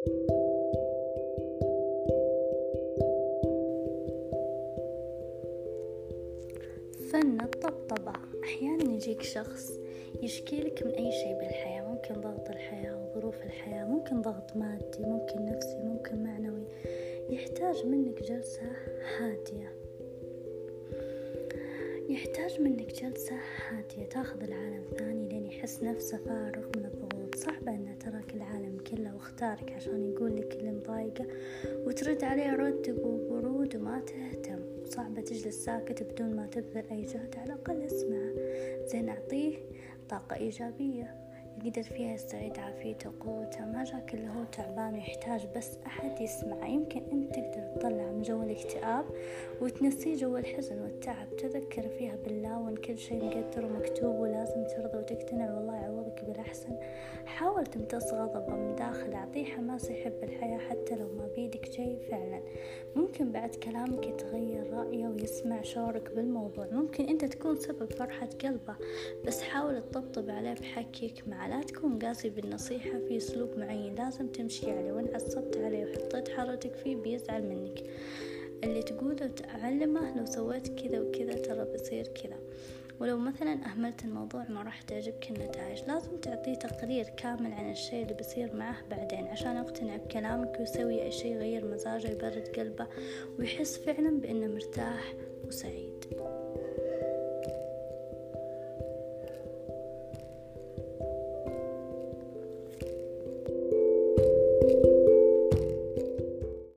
فن الطبطبة أحيانا يجيك شخص يشكي لك من أي شيء بالحياة. ممكن ضغط الحياة وظروف الحياة. ممكن ضغط مادي ممكن نفسي ممكن معنوي. يحتاج منك جلسة هادية. يحتاج منك جلسة هادية. تاخذ العالم ثاني لين يحس نفسه فارغ من الضغوط صعب أن ترك العالم كله واختارك عشان يقول لك اللي مضايقه وترد عليه رد وبرود وما تهتم. صعبة تجلس ساكت بدون ما تبذل أي جهد على الأقل اسمعه زين أعطيه طاقة إيجابية. يقدر فيها يستعيد عافيته وقوته. ما جاك إلا هو تعبان ويحتاج بس أحد يسمعه يمكن أنت تقدر تطلع من جو الاكتئاب وتنسيه جو الحزن والتعب. تذكر فيها بالله وإن كل شيء مقدر ومكتوب ولازم ترضى وتقتنع. والله يعوضك بالأحسن. حاول تمتص غضبه من داخل أعطيه حماس يحب الحياة حتى لو ما بيدك شيء فعلا. ممكن بعد كلامك يتغير رأيه ويسمع شعورك بالموضوع. ممكن أنت تكون سبب فرحة قلبه بس حاول تطبطب عليه بحكيك مع لا تكون قاسي بالنصيحة في أسلوب معين لازم تمشي عليه. وإن عصبت عليه وحطيت حرتك فيه بيزعل منك. اللي تقوله تعلمه لو سويت كذا وكذا ترى بصير كذا. ولو مثلا أهملت الموضوع ما راح تعجبك النتائج. لازم تعطيه تقرير كامل عن الشيء اللي بيصير معه بعدين عشان يقتنع بكلامك ويسوي أي شيء يغير مزاجه يبرد قلبه ويحس فعلا بأنه مرتاح وسعيد.